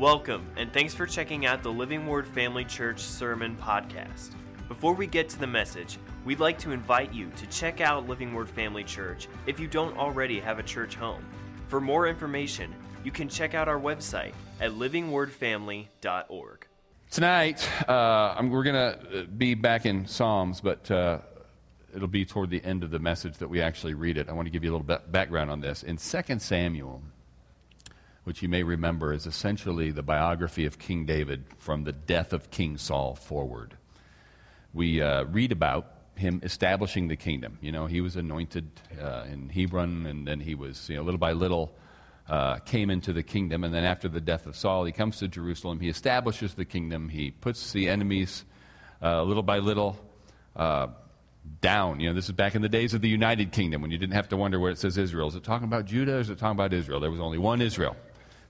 Welcome, and thanks for checking out the Living Word Family Church Sermon Podcast. Before we get to the message, we'd like to invite you to check out Living Word Family Church if you don't already have a church home. For more information, you can check out our website at livingwordfamily.org. Tonight, uh, we're going to be back in Psalms, but uh, it'll be toward the end of the message that we actually read it. I want to give you a little background on this. In 2 Samuel, which you may remember is essentially the biography of King David from the death of King Saul forward. We uh, read about him establishing the kingdom. You know, he was anointed uh, in Hebron, and then he was, you know, little by little uh, came into the kingdom. And then after the death of Saul, he comes to Jerusalem. He establishes the kingdom. He puts the enemies uh, little by little uh, down. You know, this is back in the days of the United Kingdom when you didn't have to wonder where it says Israel. Is it talking about Judah or is it talking about Israel? There was only one Israel.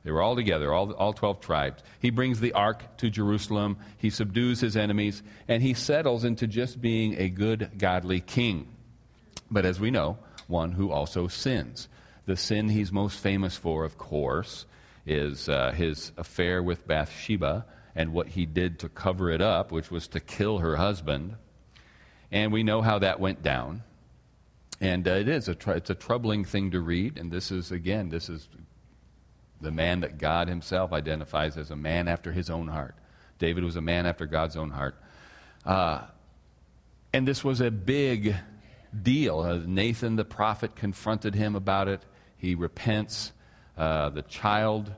They were all together, all, all 12 tribes. He brings the ark to Jerusalem. He subdues his enemies, and he settles into just being a good, godly king. But as we know, one who also sins. The sin he's most famous for, of course, is uh, his affair with Bathsheba and what he did to cover it up, which was to kill her husband. And we know how that went down. And uh, it is a tr- it's a troubling thing to read. And this is again, this is the man that God himself identifies as a man after his own heart. David was a man after God's own heart. Uh, and this was a big deal. Uh, Nathan the prophet confronted him about it. He repents. Uh, the child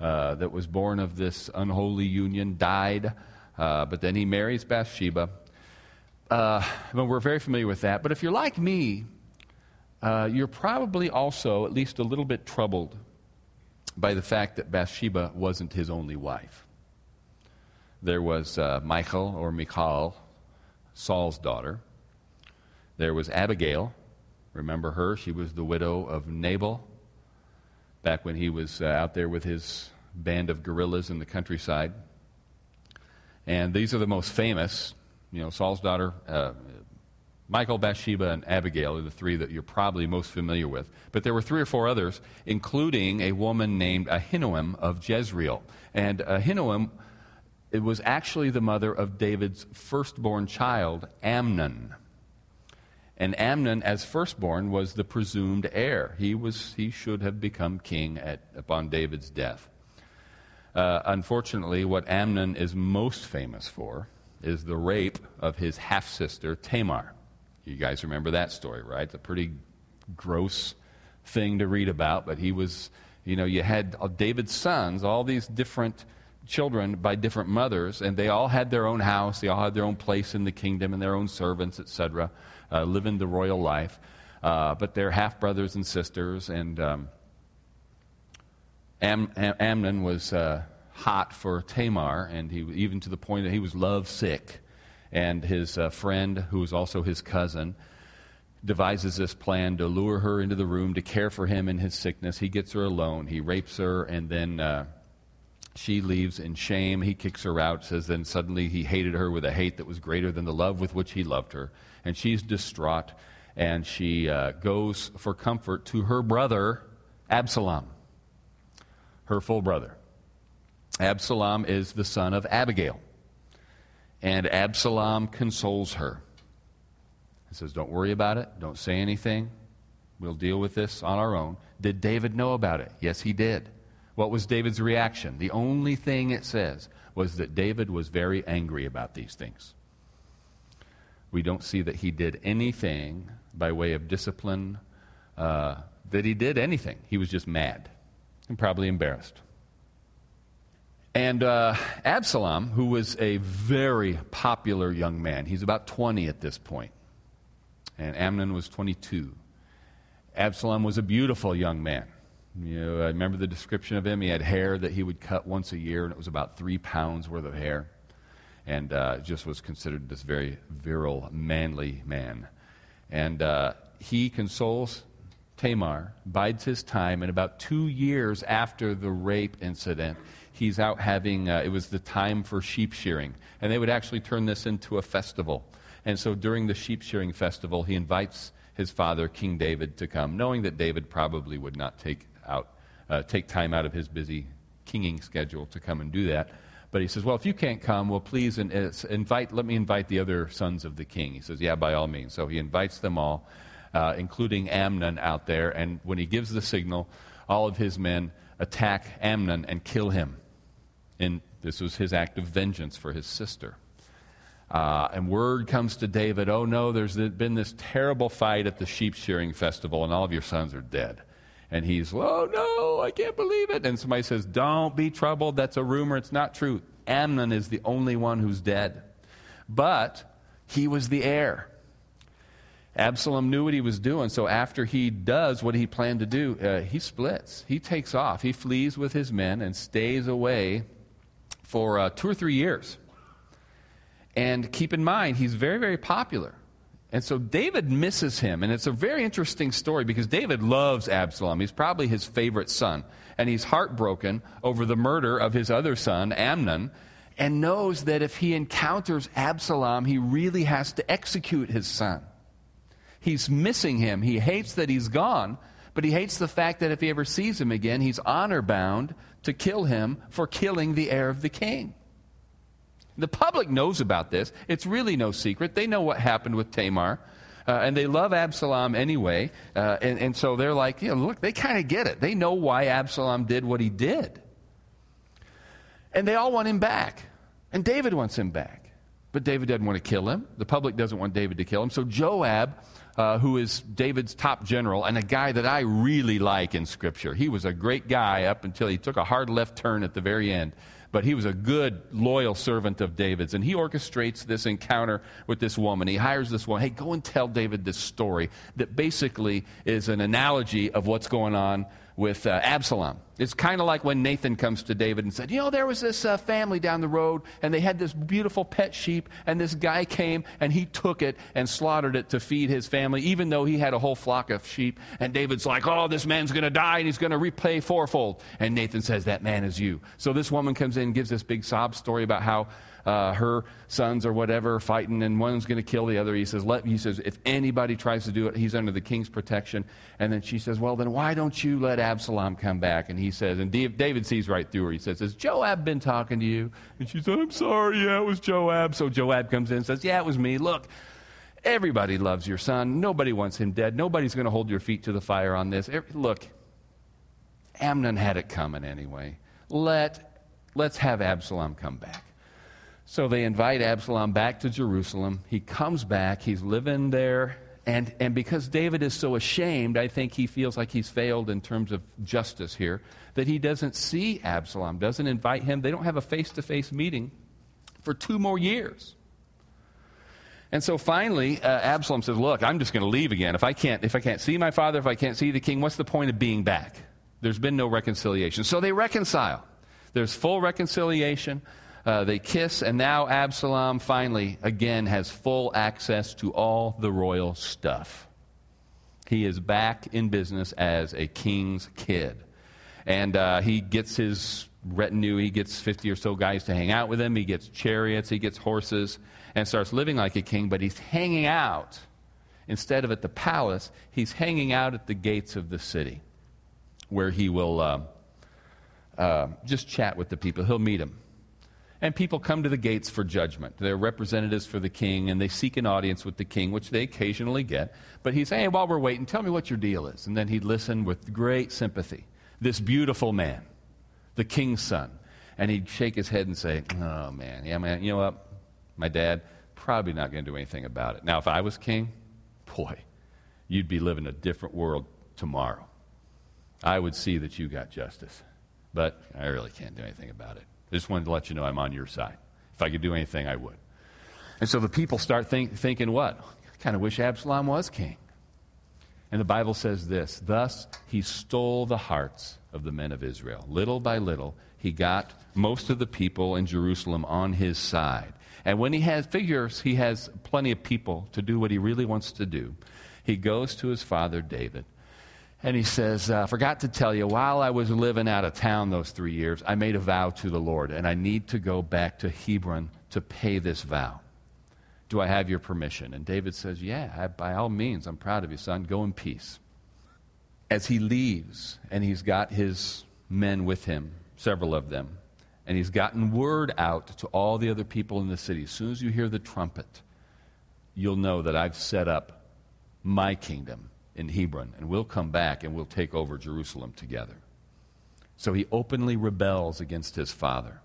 uh, that was born of this unholy union died, uh, but then he marries Bathsheba. Uh, we're very familiar with that. But if you're like me, you're probably also at least a little bit troubled by the fact that Bathsheba wasn't his only wife. There was uh, Michal or Michal, Saul's daughter. There was Abigail. Remember her? She was the widow of Nabal back when he was uh, out there with his band of guerrillas in the countryside. And these are the most famous. You know, Saul's daughter, uh, Michal, Bathsheba, and Abigail are the three that you're probably most familiar with. But there were three or four others, including a woman named Ahinoam of Jezreel. And Ahinoam it was actually the mother of David's firstborn child, Amnon. And Amnon, as firstborn, was the presumed heir. He, was, he should have become king at, upon David's death. Uh, unfortunately, what Amnon is most famous for is the rape of his half sister, Tamar. You guys remember that story, right? It's a pretty gross thing to read about, but he was, you know, you had David's sons, all these different children by different mothers, and they all had their own house, they all had their own place in the kingdom and their own servants, etc., uh, living the royal life. Uh, but they're half brothers and sisters, and um, Am- Am- Amnon was uh, hot for Tamar, and he even to the point that he was love sick and his uh, friend, who is also his cousin, devises this plan to lure her into the room to care for him in his sickness. He gets her alone. He rapes her, and then uh, she leaves in shame. He kicks her out, says then suddenly he hated her with a hate that was greater than the love with which he loved her. And she's distraught, and she uh, goes for comfort to her brother, Absalom, her full brother. Absalom is the son of Abigail. And Absalom consoles her. He says, Don't worry about it. Don't say anything. We'll deal with this on our own. Did David know about it? Yes, he did. What was David's reaction? The only thing it says was that David was very angry about these things. We don't see that he did anything by way of discipline, uh, that he did anything. He was just mad and probably embarrassed. And uh, Absalom, who was a very popular young man, he's about 20 at this point, and Amnon was 22. Absalom was a beautiful young man. You know, I remember the description of him. He had hair that he would cut once a year, and it was about three pounds worth of hair, and uh, just was considered this very virile, manly man. And uh, he consoles Tamar, bides his time, and about two years after the rape incident, he's out having, uh, it was the time for sheep shearing. And they would actually turn this into a festival. And so during the sheep shearing festival, he invites his father, King David, to come, knowing that David probably would not take, out, uh, take time out of his busy kinging schedule to come and do that. But he says, Well, if you can't come, well, please invite, let me invite the other sons of the king. He says, Yeah, by all means. So he invites them all, uh, including Amnon out there. And when he gives the signal, all of his men attack Amnon and kill him. And this was his act of vengeance for his sister. Uh, and word comes to David, oh no, there's been this terrible fight at the sheep shearing festival, and all of your sons are dead. And he's, oh no, I can't believe it. And somebody says, don't be troubled. That's a rumor. It's not true. Amnon is the only one who's dead. But he was the heir. Absalom knew what he was doing, so after he does what he planned to do, uh, he splits. He takes off. He flees with his men and stays away for uh, two or three years. And keep in mind, he's very, very popular. And so David misses him. And it's a very interesting story because David loves Absalom. He's probably his favorite son. And he's heartbroken over the murder of his other son, Amnon, and knows that if he encounters Absalom, he really has to execute his son. He's missing him. He hates that he's gone, but he hates the fact that if he ever sees him again, he's honor bound to kill him for killing the heir of the king. The public knows about this. It's really no secret. They know what happened with Tamar. Uh, and they love Absalom anyway. Uh, and, and so they're like, you know, look, they kind of get it. They know why Absalom did what he did. And they all want him back. And David wants him back. But David doesn't want to kill him. The public doesn't want David to kill him. So Joab, uh, who is David's top general and a guy that I really like in Scripture, he was a great guy up until he took a hard left turn at the very end but he was a good, loyal servant of David's. And he orchestrates this encounter with this woman. He hires this woman. Hey, go and tell David this story that basically is an analogy of what's going on with uh, Absalom. It's kind of like when Nathan comes to David and said, You know, there was this uh, family down the road, and they had this beautiful pet sheep, and this guy came and he took it and slaughtered it to feed his family, even though he had a whole flock of sheep. And David's like, Oh, this man's going to die, and he's going to repay fourfold. And Nathan says, That man is you. So this woman comes in and gives this big sob story about how uh, her sons or whatever fighting, and one's going to kill the other. He says, Let, he says, if anybody tries to do it, he's under the king's protection. And then she says, Well, then why don't you let Absalom come back? And he says, and David sees right through her. He says, Has Joab been talking to you? And she said, I'm sorry, yeah, it was Joab. So Joab comes in and says, Yeah, it was me. Look, everybody loves your son. Nobody wants him dead. Nobody's going to hold your feet to the fire on this. Look, Amnon had it coming anyway. Let, let's have Absalom come back. So they invite Absalom back to Jerusalem. He comes back, he's living there. And, and because David is so ashamed, I think he feels like he's failed in terms of justice here, that he doesn't see Absalom, doesn't invite him. They don't have a face to face meeting for two more years. And so finally, uh, Absalom says, Look, I'm just going to leave again. If I, can't, if I can't see my father, if I can't see the king, what's the point of being back? There's been no reconciliation. So they reconcile. There's full reconciliation. Uh, they kiss, and now Absalom finally, again, has full access to all the royal stuff. He is back in business as a king's kid. And uh, he gets his retinue, he gets 50 or so guys to hang out with him, he gets chariots, he gets horses, and starts living like a king, but he's hanging out. Instead of at the palace, he's hanging out at the gates of the city where he will uh, uh just chat with the people. He'll meet them. And people come to the gates for judgment. They're representatives for the king, and they seek an audience with the king, which they occasionally get. But he's saying, hey, while we're waiting, tell me what your deal is. And then he'd listen with great sympathy. This beautiful man, the king's son. And he'd shake his head and say, oh, man, yeah, man, you know what? My dad, probably not going to do anything about it. Now, if I was king, boy, you'd be living a different world tomorrow. I would see that you got justice. But I really can't do anything about it. I just wanted to let you know I'm on your side. If I could do anything, I would. And so the people start think, thinking, what? I kind of wish Absalom was king. And the Bible says this Thus he stole the hearts of the men of Israel. Little by little, he got most of the people in Jerusalem on his side. And when he has figures, he has plenty of people to do what he really wants to do. He goes to his father David and he says, I uh, forgot to tell you, while I was living out of town those three years, I made a vow to the Lord, and I need to go back to Hebron to pay this vow. Do I have your permission? And David says, Yeah, by all means. I'm proud of you, son. Go in peace. As he leaves, and he's got his men with him, several of them. And he's gotten word out to all the other people in the city. As soon as you hear the trumpet, you'll know that I've set up my kingdom in Hebron, and we'll come back and we'll take over Jerusalem together. So he openly rebels against his father,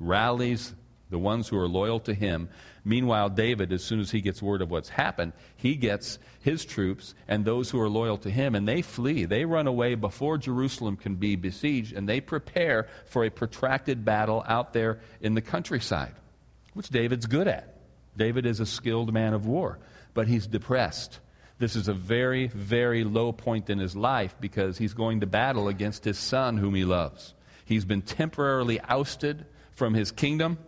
rallies the ones who are loyal to him. Meanwhile, David, as soon as he gets word of what's happened, he gets his troops and those who are loyal to him, and they flee. They run away before Jerusalem can be besieged, and they prepare for a protracted battle out there in the countryside, which David's good at. David is a skilled man of war, but he's depressed. This is a very, very low point in his life because he's going to battle against his son, whom he loves. He's been temporarily ousted from his kingdom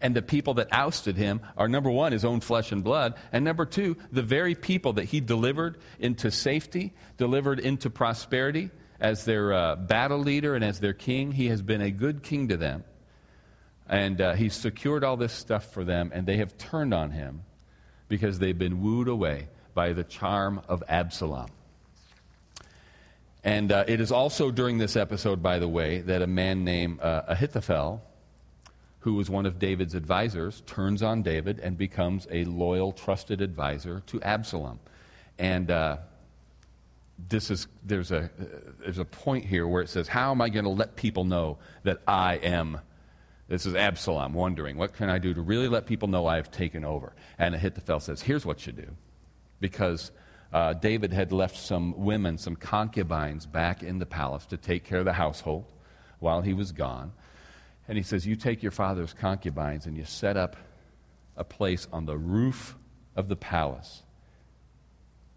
and the people that ousted him are number one, his own flesh and blood, and number two, the very people that he delivered into safety, delivered into prosperity as their uh, battle leader and as their king. He has been a good king to them. And uh, he's secured all this stuff for them, and they have turned on him because they've been wooed away by the charm of Absalom. And uh, it is also during this episode, by the way, that a man named uh, Ahithophel who was one of David's advisors, turns on David and becomes a loyal, trusted advisor to Absalom. And uh, this is, there's, a, there's a point here where it says, How am I going to let people know that I am? This is Absalom wondering, What can I do to really let people know I have taken over? And Ahithophel says, Here's what you do. Because uh, David had left some women, some concubines, back in the palace to take care of the household while he was gone. And he says, You take your father's concubines and you set up a place on the roof of the palace,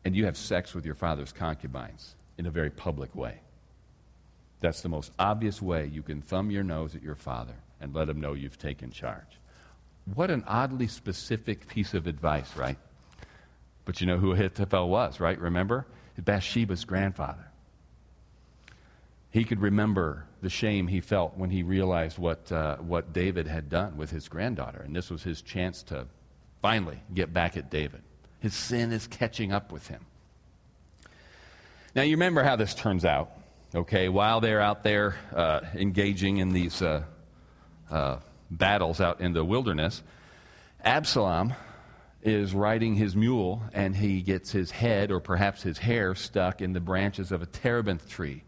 and you have sex with your father's concubines in a very public way. That's the most obvious way you can thumb your nose at your father and let him know you've taken charge. What an oddly specific piece of advice, right? But you know who Ahithophel was, right? Remember? Bathsheba's grandfather. He could remember the shame he felt when he realized what, uh, what David had done with his granddaughter. And this was his chance to finally get back at David. His sin is catching up with him. Now, you remember how this turns out, okay? While they're out there uh, engaging in these uh, uh battles out in the wilderness, Absalom is riding his mule and he gets his head or perhaps his hair stuck in the branches of a terebinth tree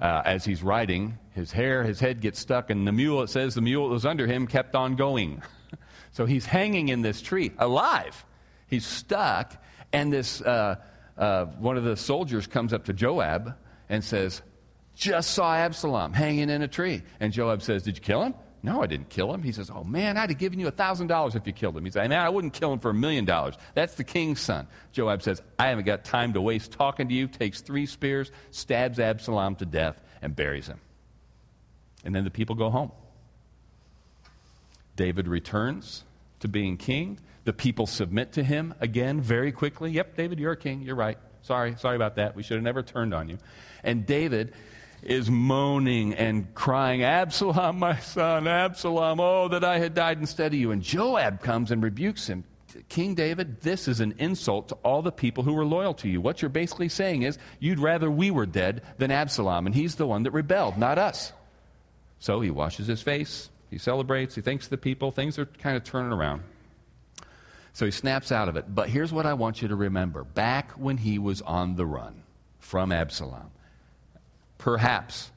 uh, as he's riding, his hair, his head gets stuck, and the mule, it says the mule that was under him kept on going. so he's hanging in this tree, alive. He's stuck, and this uh, uh, one of the soldiers comes up to Joab and says, "Just saw Absalom hanging in a tree." And Joab says, "Did you kill him?" No, I didn't kill him. He says, Oh, man, I'd have given you a $1,000 if you killed him. He says, Man, I wouldn't kill him for a million dollars. That's the king's son. Joab says, I haven't got time to waste talking to you. Takes three spears, stabs Absalom to death, and buries him. And then the people go home. David returns to being king. The people submit to him again very quickly. Yep, David, you're a king. You're right. Sorry, sorry about that. We should have never turned on you. And David is moaning and crying, Absalom, my son, Absalom, oh, that I had died instead of you. And Joab comes and rebukes him. King David, this is an insult to all the people who were loyal to you. What you're basically saying is, you'd rather we were dead than Absalom, and he's the one that rebelled, not us. So he washes his face, he celebrates, he thanks the people, things are kind of turning around. So he snaps out of it. But here's what I want you to remember back when he was on the run from Absalom, perhaps.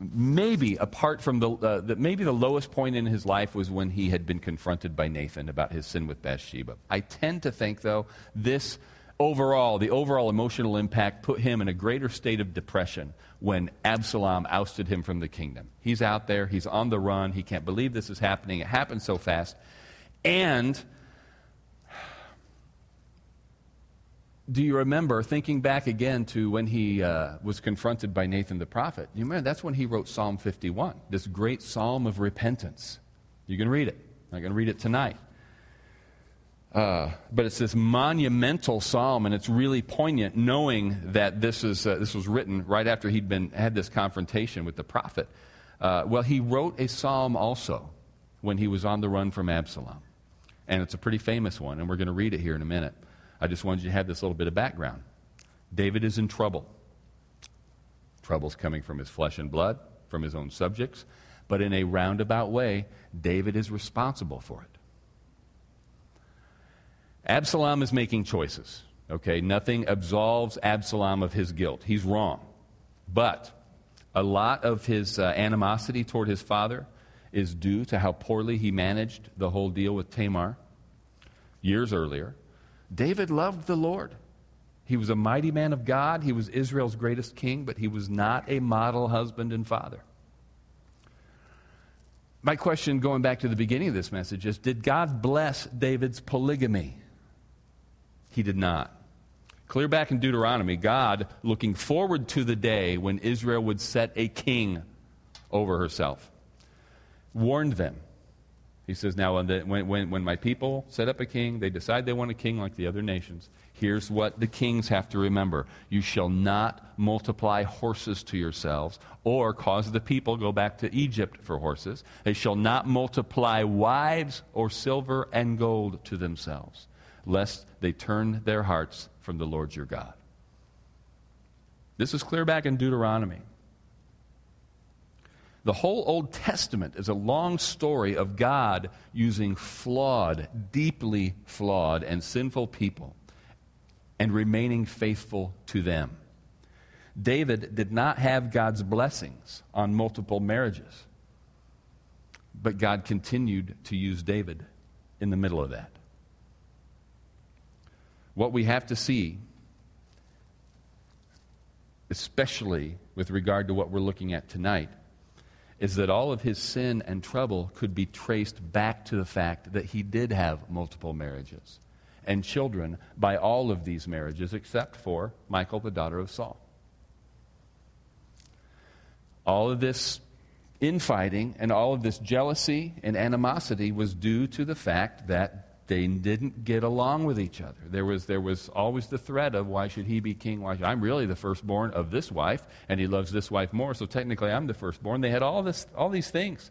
Maybe apart from the, uh, the, maybe the lowest point in his life was when he had been confronted by nathan about his sin with bathsheba. I tend to think though this overall the overall emotional impact put him in a greater state of depression when absalom ousted him from the kingdom. He's out there. He's on the run. He can't believe this is happening. It happened so fast. And do you remember thinking back again to when he uh, was confronted by Nathan the prophet? You remember that's when he wrote Psalm 51, this great psalm of repentance. You can read it. I'm going to read it tonight. Uh, but it's this monumental psalm, and it's really poignant knowing that this, is, uh, this was written right after he'd been, had this confrontation with the prophet. Uh, well, he wrote a psalm also when he was on the run from Absalom. And it's a pretty famous one, and we're going to read it here in a minute. I just wanted you to have this little bit of background. David is in trouble. Trouble's coming from his flesh and blood, from his own subjects, but in a roundabout way, David is responsible for it. Absalom is making choices. Okay, nothing absolves Absalom of his guilt. He's wrong. But a lot of his uh, animosity toward his father is due to how poorly he managed the whole deal with Tamar years earlier. David loved the Lord. He was a mighty man of God. He was Israel's greatest king, but he was not a model husband and father. My question, going back to the beginning of this message, is Did God bless David's polygamy? He did not. Clear back in Deuteronomy, God, looking forward to the day when Israel would set a king over herself, warned them. He says, Now, when, when, when my people set up a king, they decide they want a king like the other nations. Here's what the kings have to remember You shall not multiply horses to yourselves, or cause the people go back to Egypt for horses. They shall not multiply wives or silver and gold to themselves lest they turn their hearts from the Lord your God. This is clear back in Deuteronomy. The whole Old Testament is a long story of God using flawed, deeply flawed, and sinful people and remaining faithful to them. David did not have God's blessings on multiple marriages, but God continued to use David in the middle of that. What we have to see, especially with regard to what we're looking at tonight, is that all of his sin and trouble could be traced back to the fact that he did have multiple marriages and children by all of these marriages except for Michal, the daughter of Saul. All of this infighting and all of this jealousy and animosity was due to the fact that they didn't get along with each other. There was, there was always the threat of why should he be king? Why should, I'm really the firstborn of this wife, and he loves this wife more, so technically I'm the firstborn. They had all, this, all these things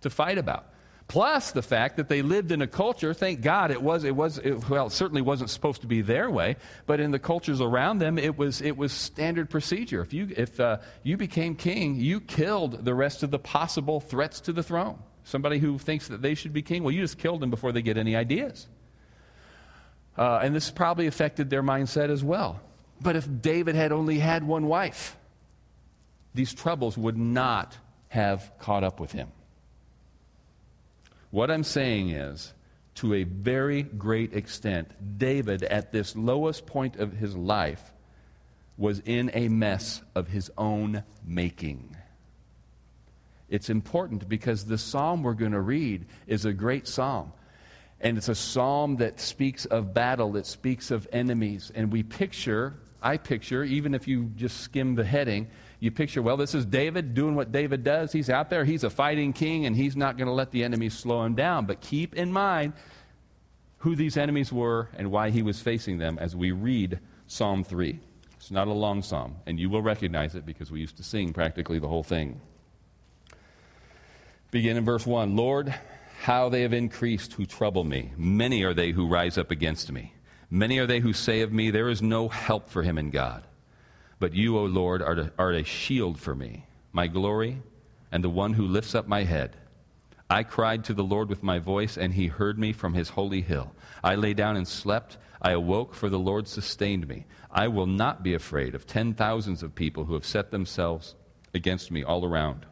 to fight about. Plus the fact that they lived in a culture, thank God it was, it was it, well, it certainly wasn't supposed to be their way, but in the cultures around them, it was, it was standard procedure. If, you, if uh, you became king, you killed the rest of the possible threats to the throne somebody who thinks that they should be king, well, you just killed them before they get any ideas. Uh, and this probably affected their mindset as well. But if David had only had one wife, these troubles would not have caught up with him. What I'm saying is, to a very great extent, David, at this lowest point of his life, was in a mess of his own making. It's important because the psalm we're going to read is a great psalm. And it's a psalm that speaks of battle, that speaks of enemies. And we picture, I picture, even if you just skim the heading, you picture, well, this is David doing what David does. He's out there, he's a fighting king, and he's not going to let the enemies slow him down. But keep in mind who these enemies were and why he was facing them as we read Psalm 3. It's not a long psalm, and you will recognize it because we used to sing practically the whole thing. Begin in verse 1 Lord, how they have increased who trouble me. Many are they who rise up against me. Many are they who say of me, There is no help for him in God. But you, O Lord, are, are a shield for me, my glory, and the one who lifts up my head. I cried to the Lord with my voice, and he heard me from his holy hill. I lay down and slept. I awoke, for the Lord sustained me. I will not be afraid of ten thousands of people who have set themselves against me all around.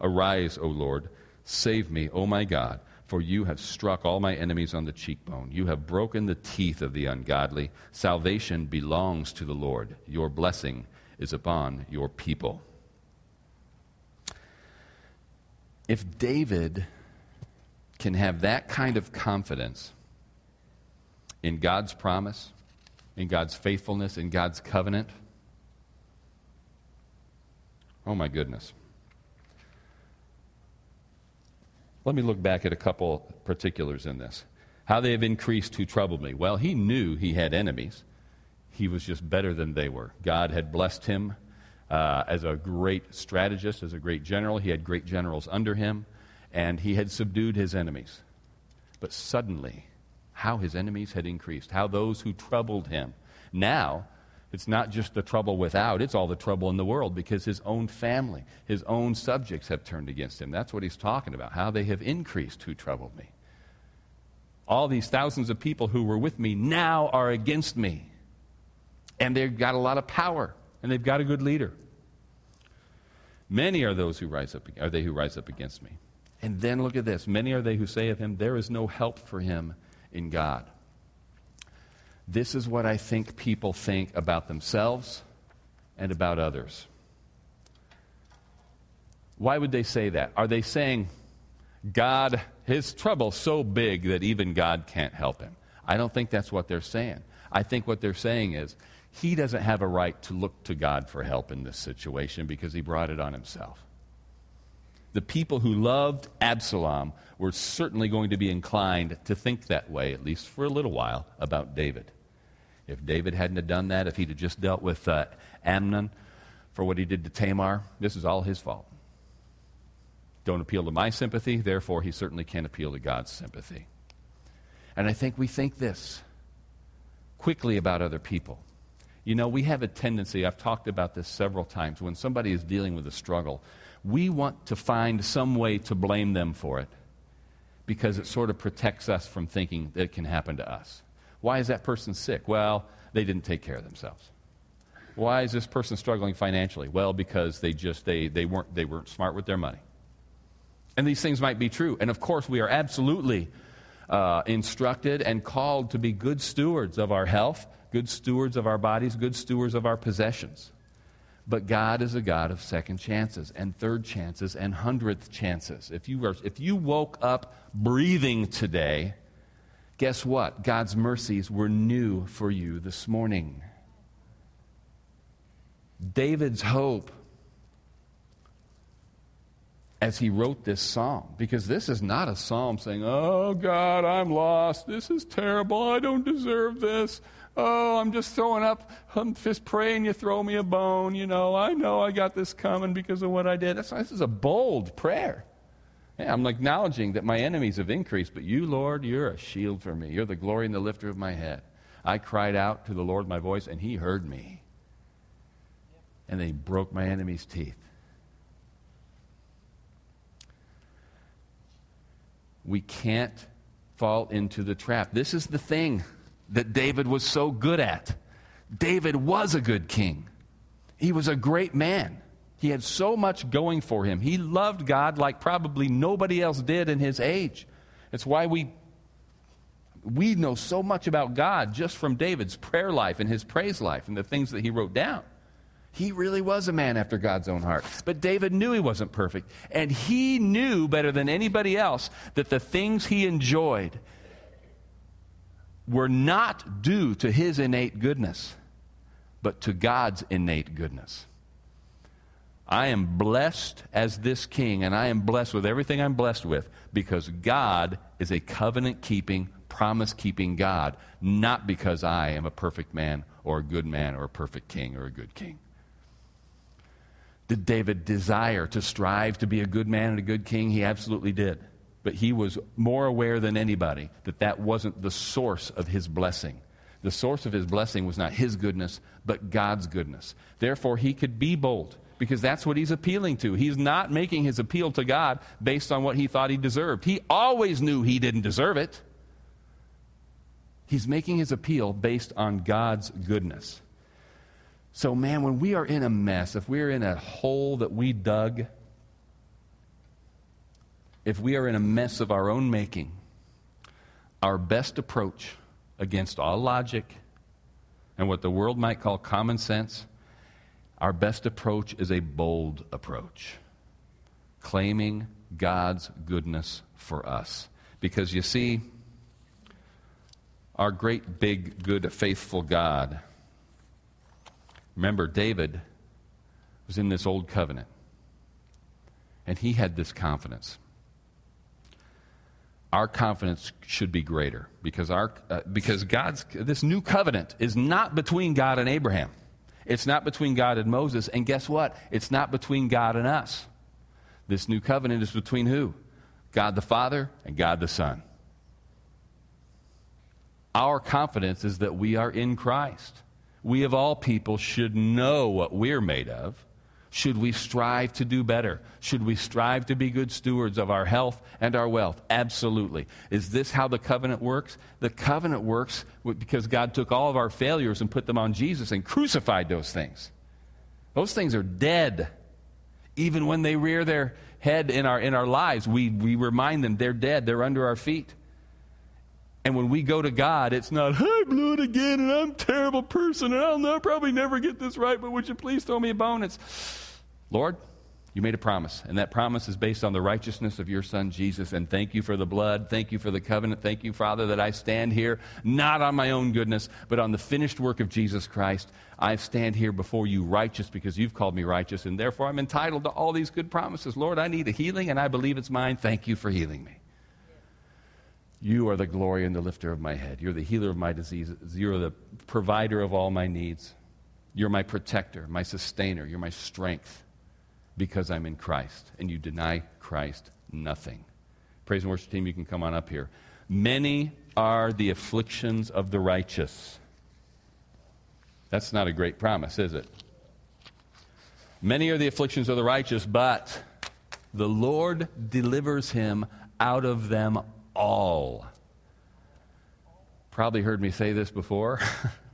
Arise, O Lord Save me, O my God, for you have struck all my enemies on the cheekbone. You have broken the teeth of the ungodly. Salvation belongs to the Lord. Your blessing is upon your people. If David can have that kind of confidence in God's promise, in God's faithfulness, in God's covenant, oh my goodness. Let me look back at a couple particulars in this. How they have increased who troubled me. Well, he knew he had enemies. He was just better than they were. God had blessed him uh, as a great strategist, as a great general. He had great generals under him, and he had subdued his enemies. But suddenly, how his enemies had increased, how those who troubled him. Now, It's not just the trouble without, it's all the trouble in the world because his own family, his own subjects have turned against him. That's what he's talking about, how they have increased who troubled me. All these thousands of people who were with me now are against me. And they've got a lot of power, and they've got a good leader. Many are those who rise up, are they who rise up against me. And then look at this. Many are they who say of him, There is no help for him in God. This is what I think people think about themselves and about others. Why would they say that? Are they saying, God, his trouble's so big that even God can't help him? I don't think that's what they're saying. I think what they're saying is, he doesn't have a right to look to God for help in this situation because he brought it on himself. The people who loved Absalom were certainly going to be inclined to think that way, at least for a little while, about David. If David hadn't have done that, if he'd have just dealt with uh, Amnon for what he did to Tamar, this is all his fault. Don't appeal to my sympathy, therefore, he certainly can't appeal to God's sympathy. And I think we think this quickly about other people. You know, we have a tendency, I've talked about this several times, when somebody is dealing with a struggle, we want to find some way to blame them for it because it sort of protects us from thinking that it can happen to us. Why is that person sick? Well, they didn't take care of themselves. Why is this person struggling financially? Well, because they just they, they weren't they weren't smart with their money. And these things might be true. And of course, we are absolutely uh, instructed and called to be good stewards of our health, good stewards of our bodies, good stewards of our possessions. But God is a God of second chances and third chances and hundredth chances. If you, were, if you woke up breathing today, guess what? God's mercies were new for you this morning. David's hope as he wrote this psalm, because this is not a psalm saying, Oh God, I'm lost. This is terrible. I don't deserve this. Oh, I'm just throwing up. I'm just praying you throw me a bone. You know, I know I got this coming because of what I did. That's, this is a bold prayer. Yeah, I'm acknowledging that my enemies have increased, but you, Lord, you're a shield for me. You're the glory and the lifter of my head. I cried out to the Lord my voice, and he heard me. And then he broke my enemy's teeth. We can't fall into the trap. This is the thing that David was so good at. David was a good king, he was a great man. He had so much going for him. He loved God like probably nobody else did in his age. It's why we we know so much about God just from David's prayer life and his praise life and the things that he wrote down. He really was a man after God's own heart. But David knew he wasn't perfect. And he knew better than anybody else that the things he enjoyed were not due to his innate goodness, but to God's innate goodness. I am blessed as this king, and I am blessed with everything I'm blessed with because God is a covenant keeping, promise keeping God, not because I am a perfect man or a good man or a perfect king or a good king. Did David desire to strive to be a good man and a good king? He absolutely did. But he was more aware than anybody that that wasn't the source of his blessing. The source of his blessing was not his goodness, but God's goodness. Therefore, he could be bold because that's what he's appealing to. He's not making his appeal to God based on what he thought he deserved. He always knew he didn't deserve it. He's making his appeal based on God's goodness. So, man, when we are in a mess, if we're in a hole that we dug, if we are in a mess of our own making, our best approach against all logic and what the world might call common sense, our best approach is a bold approach, claiming God's goodness for us. Because you see, our great, big, good, faithful God Remember, David was in this old covenant, and he had this confidence. Our confidence should be greater because, our, uh, because God's, this new covenant is not between God and Abraham. It's not between God and Moses. And guess what? It's not between God and us. This new covenant is between who? God the Father and God the Son. Our confidence is that we are in Christ. we of all people should know what we're made of. Should we strive to do better? Should we strive to be good stewards of our health and our wealth? Absolutely. Is this how the covenant works? The covenant works because God took all of our failures and put them on Jesus and crucified those things. Those things are dead. Even when they rear their head in our, in our lives, we, we remind them they're dead, they're under our feet. And when we go to God, it's not, I blew it again and I'm a terrible person and I'll probably never get this right, but would you please throw me a bone? It's, Lord, you made a promise, and that promise is based on the righteousness of your Son, Jesus. And thank you for the blood. Thank you for the covenant. Thank you, Father, that I stand here not on my own goodness, but on the finished work of Jesus Christ. I stand here before you righteous because you've called me righteous, and therefore I'm entitled to all these good promises. Lord, I need a healing, and I believe it's mine. Thank you for healing me. You are the glory and the lifter of my head. You're the healer of my diseases. You're the provider of all my needs. You're my protector, my sustainer. You're my strength because I'm in Christ. And you deny Christ nothing. Praise and worship team, you can come on up here. Many are the afflictions of the righteous. That's not a great promise, is it? Many are the afflictions of the righteous, but the Lord delivers him out of them all. Probably heard me say this before,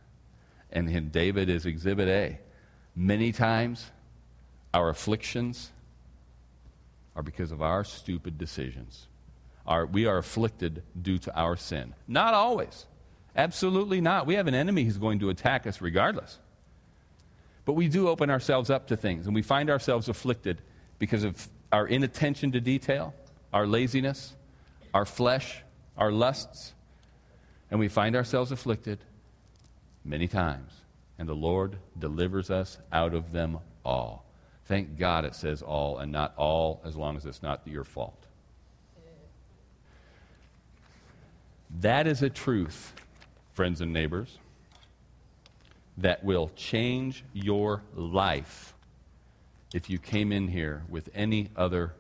and David is exhibit A. Many times, our afflictions are because of our stupid decisions. Our, we are afflicted due to our sin. Not always. Absolutely not. We have an enemy who's going to attack us regardless. But we do open ourselves up to things, and we find ourselves afflicted because of our inattention to detail, our laziness, our flesh, our lusts. And we find ourselves afflicted many times, and the Lord delivers us out of them all. Thank God it says all and not all as long as it's not your fault. That is a truth, friends and neighbors, that will change your life if you came in here with any other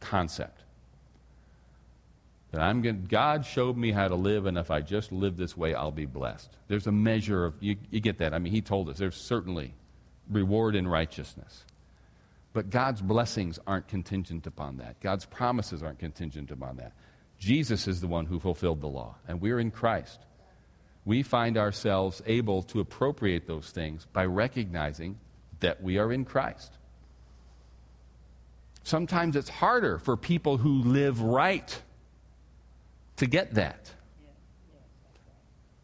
concept. That I'm going God showed me how to live, and if I just live this way, I'll be blessed. There's a measure of, you, you get that. I mean, He told us there's certainly reward in righteousness. But God's blessings aren't contingent upon that. God's promises aren't contingent upon that. Jesus is the one who fulfilled the law, and we're in Christ. We find ourselves able to appropriate those things by recognizing that we are in Christ. Sometimes it's harder for people who live right to get that.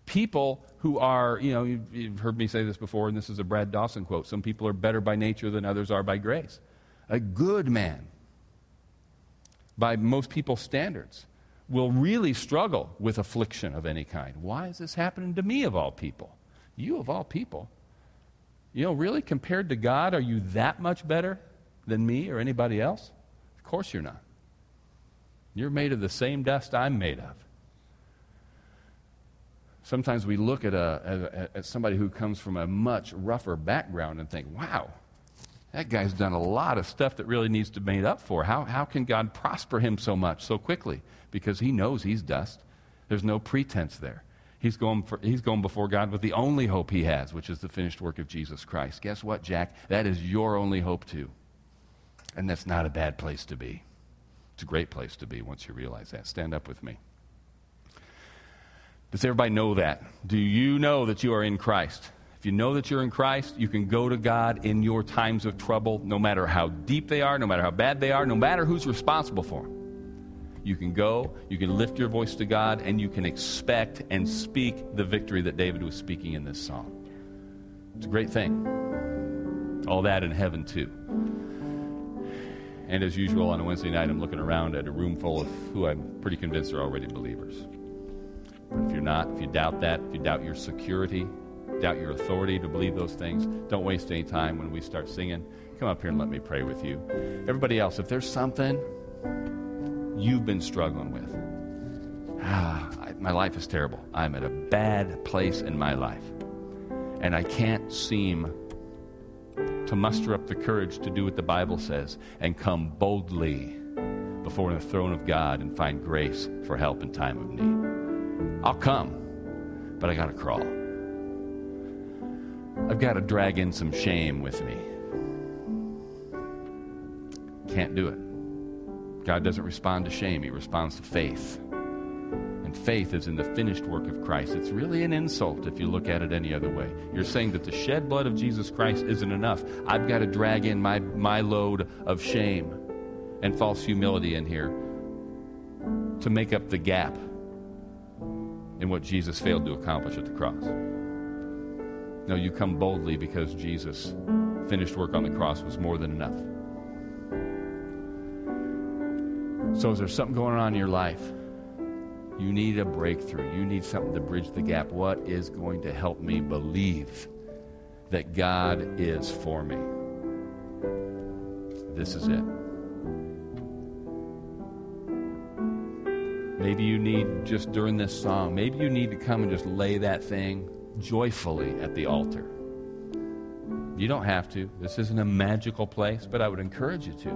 People who are, you know, you've, heard me say this before, and this is a Brad Dawson quote some people are better by nature than others are by grace. A good man, by most people's standards, will really struggle with affliction of any kind. Why is this happening to me, of all people? You, of all people. You know, really, compared to God, are you that much better than me or anybody else? Of course you're not. You're made of the same dust I'm made of. Sometimes we look at, a, at, somebody who comes from a much rougher background and think, wow, that guy's done a lot of stuff that really needs to be made up for. How, how can God prosper him so much so quickly? Because he knows he's dust. There's no pretense there. He's going, for, he's going before God with the only hope he has, which is the finished work of Jesus Christ. Guess what, Jack? That is your only hope, too. And that's not a bad place to be. It's a great place to be once you realize that. Stand up with me. Does everybody know that? Do you know that you are in Christ? If you know that you're in Christ, you can go to God in your times of trouble, no matter how deep they are, no matter how bad they are, no matter who's responsible for them. You can go, you can lift your voice to God, and you can expect and speak the victory that David was speaking in this song. It's a great thing. All that in heaven, too. And as usual, on a Wednesday night, I'm looking around at a room full of who I'm pretty convinced are already believers. But if you're not, if you doubt that, if you doubt your security, doubt your authority to believe those things, don't waste any time when we start singing. Come up here and let me pray with you. Everybody else, if there's something you've been struggling with, ah, I, my life is terrible. I'm at a bad place in my life. And I can't seem to muster up the courage to do what the Bible says and come boldly before the throne of God and find grace for help in time of need. I'll come, but I got to crawl. I've got to drag in some shame with me. Can't do it. God doesn't respond to shame, He responds to faith. And faith is in the finished work of Christ. It's really an insult if you look at it any other way. You're saying that the shed blood of Jesus Christ isn't enough. I've got to drag in my, my load of shame and false humility in here to make up the gap in what Jesus failed to accomplish at the cross. No, you come boldly because Jesus' finished work on the cross was more than enough. So, is there something going on in your life? You need a breakthrough. You need something to bridge the gap. What is going to help me believe that God is for me? This is it. Maybe you need, just during this song, maybe you need to come and just lay that thing joyfully at the altar. You don't have to. This isn't a magical place, but I would encourage you to.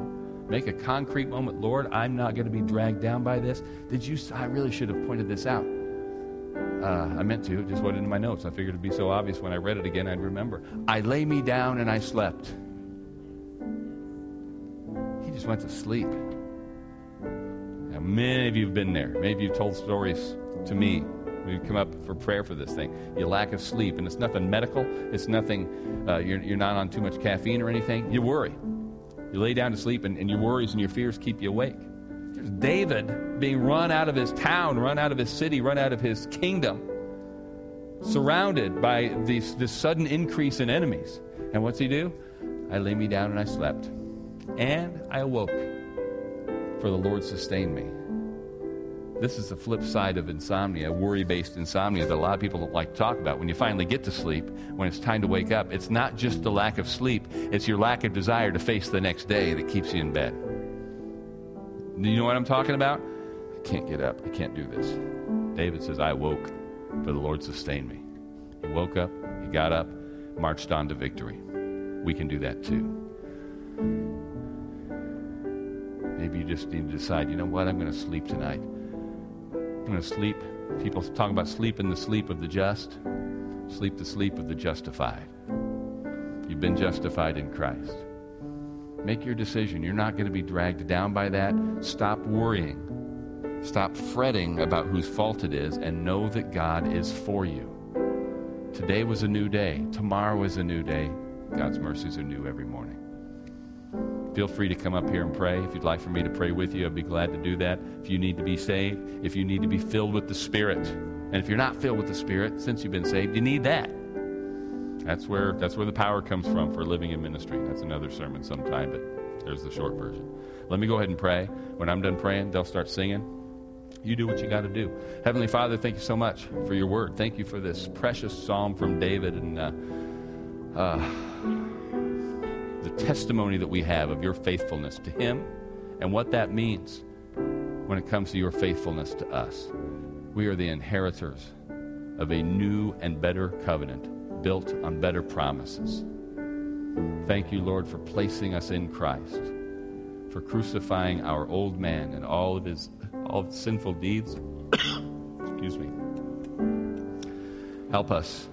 Make a concrete moment. Lord, I'm not going to be dragged down by this. Did you? I really should have pointed this out. Uh, I meant to. Just wasn't in my notes. I figured it'd be so obvious when I read it again, I'd remember. I lay me down and I slept. He just went to sleep. Now, many of you have been there. Many of you have told stories to me you come up for prayer for this thing. Your lack of sleep, and it's nothing medical. It's nothing, uh, you're, you're not on too much caffeine or anything. You worry. You lay down to sleep, and, and your worries and your fears keep you awake. There's David being run out of his town, run out of his city, run out of his kingdom, surrounded by these, this sudden increase in enemies. And what's he do? I lay me down and I slept. And I awoke for the Lord sustained me. This is the flip side of insomnia, worry based insomnia that a lot of people don't like to talk about. When you finally get to sleep, when it's time to wake up, it's not just the lack of sleep, it's your lack of desire to face the next day that keeps you in bed. Do you know what I'm talking about? I can't get up. I can't do this. David says, I woke, for the Lord sustained me. He woke up, he got up, marched on to victory. We can do that too. Maybe you just need to decide, you know what, I'm going to sleep tonight. I'm going to sleep. People talk about sleep in the sleep of the just. Sleep the sleep of the justified. You've been justified in Christ. Make your decision. You're not going to be dragged down by that. Stop worrying. Stop fretting about whose fault it is and know that God is for you. Today was a new day. Tomorrow is a new day. God's mercies are new every morning. Feel free to come up here and pray. If you'd like for me to pray with you, I'd be glad to do that. If you need to be saved, if you need to be filled with the Spirit, and if you're not filled with the Spirit since you've been saved, you need that. That's where that's where the power comes from for living in ministry. That's another sermon sometime, but there's the short version. Let me go ahead and pray. When I'm done praying, they'll start singing. You do what you got to do. Heavenly Father, thank you so much for your word. Thank you for this precious psalm from David and. Uh, uh, testimony that we have of your faithfulness to Him and what that means when it comes to your faithfulness to us. We are the inheritors of a new and better covenant built on better promises. Thank you, Lord, for placing us in Christ, for crucifying our old man and all of his all of sinful deeds. Excuse me. Help us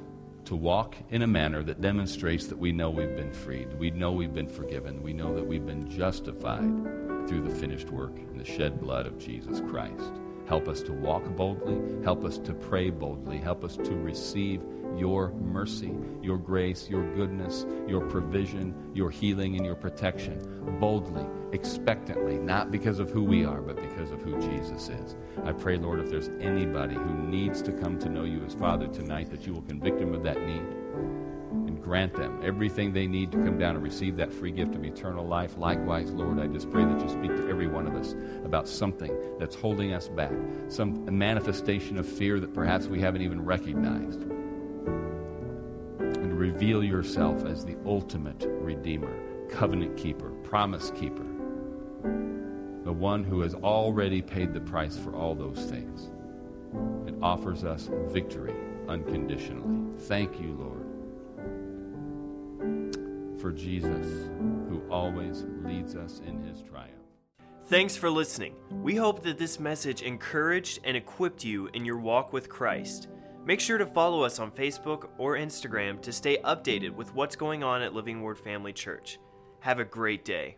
to walk in a manner that demonstrates that we know we've been freed, we know we've been forgiven, we know that we've been justified through the finished work and the shed blood of Jesus Christ. Help us to walk boldly. Help us to pray boldly. Help us to receive your mercy, your grace, your goodness, your provision, your healing, and your protection boldly, expectantly, not because of who we are, but because of who Jesus is. I pray, Lord, if there's anybody who needs to come to know you as Father tonight, that you will convict them of that need grant them everything they need to come down and receive that free gift of eternal life. Likewise, Lord, I just pray that you speak to every one of us about something that's holding us back, some manifestation of fear that perhaps we haven't even recognized. And reveal yourself as the ultimate Redeemer, covenant keeper, promise keeper, the one who has already paid the price for all those things and offers us victory unconditionally. Thank you, Lord for Jesus, who always leads us in his triumph. Thanks for listening. We hope that this message encouraged and equipped you in your walk with Christ. Make sure to follow us on Facebook or Instagram to stay updated with what's going on at Living Word Family Church. Have a great day.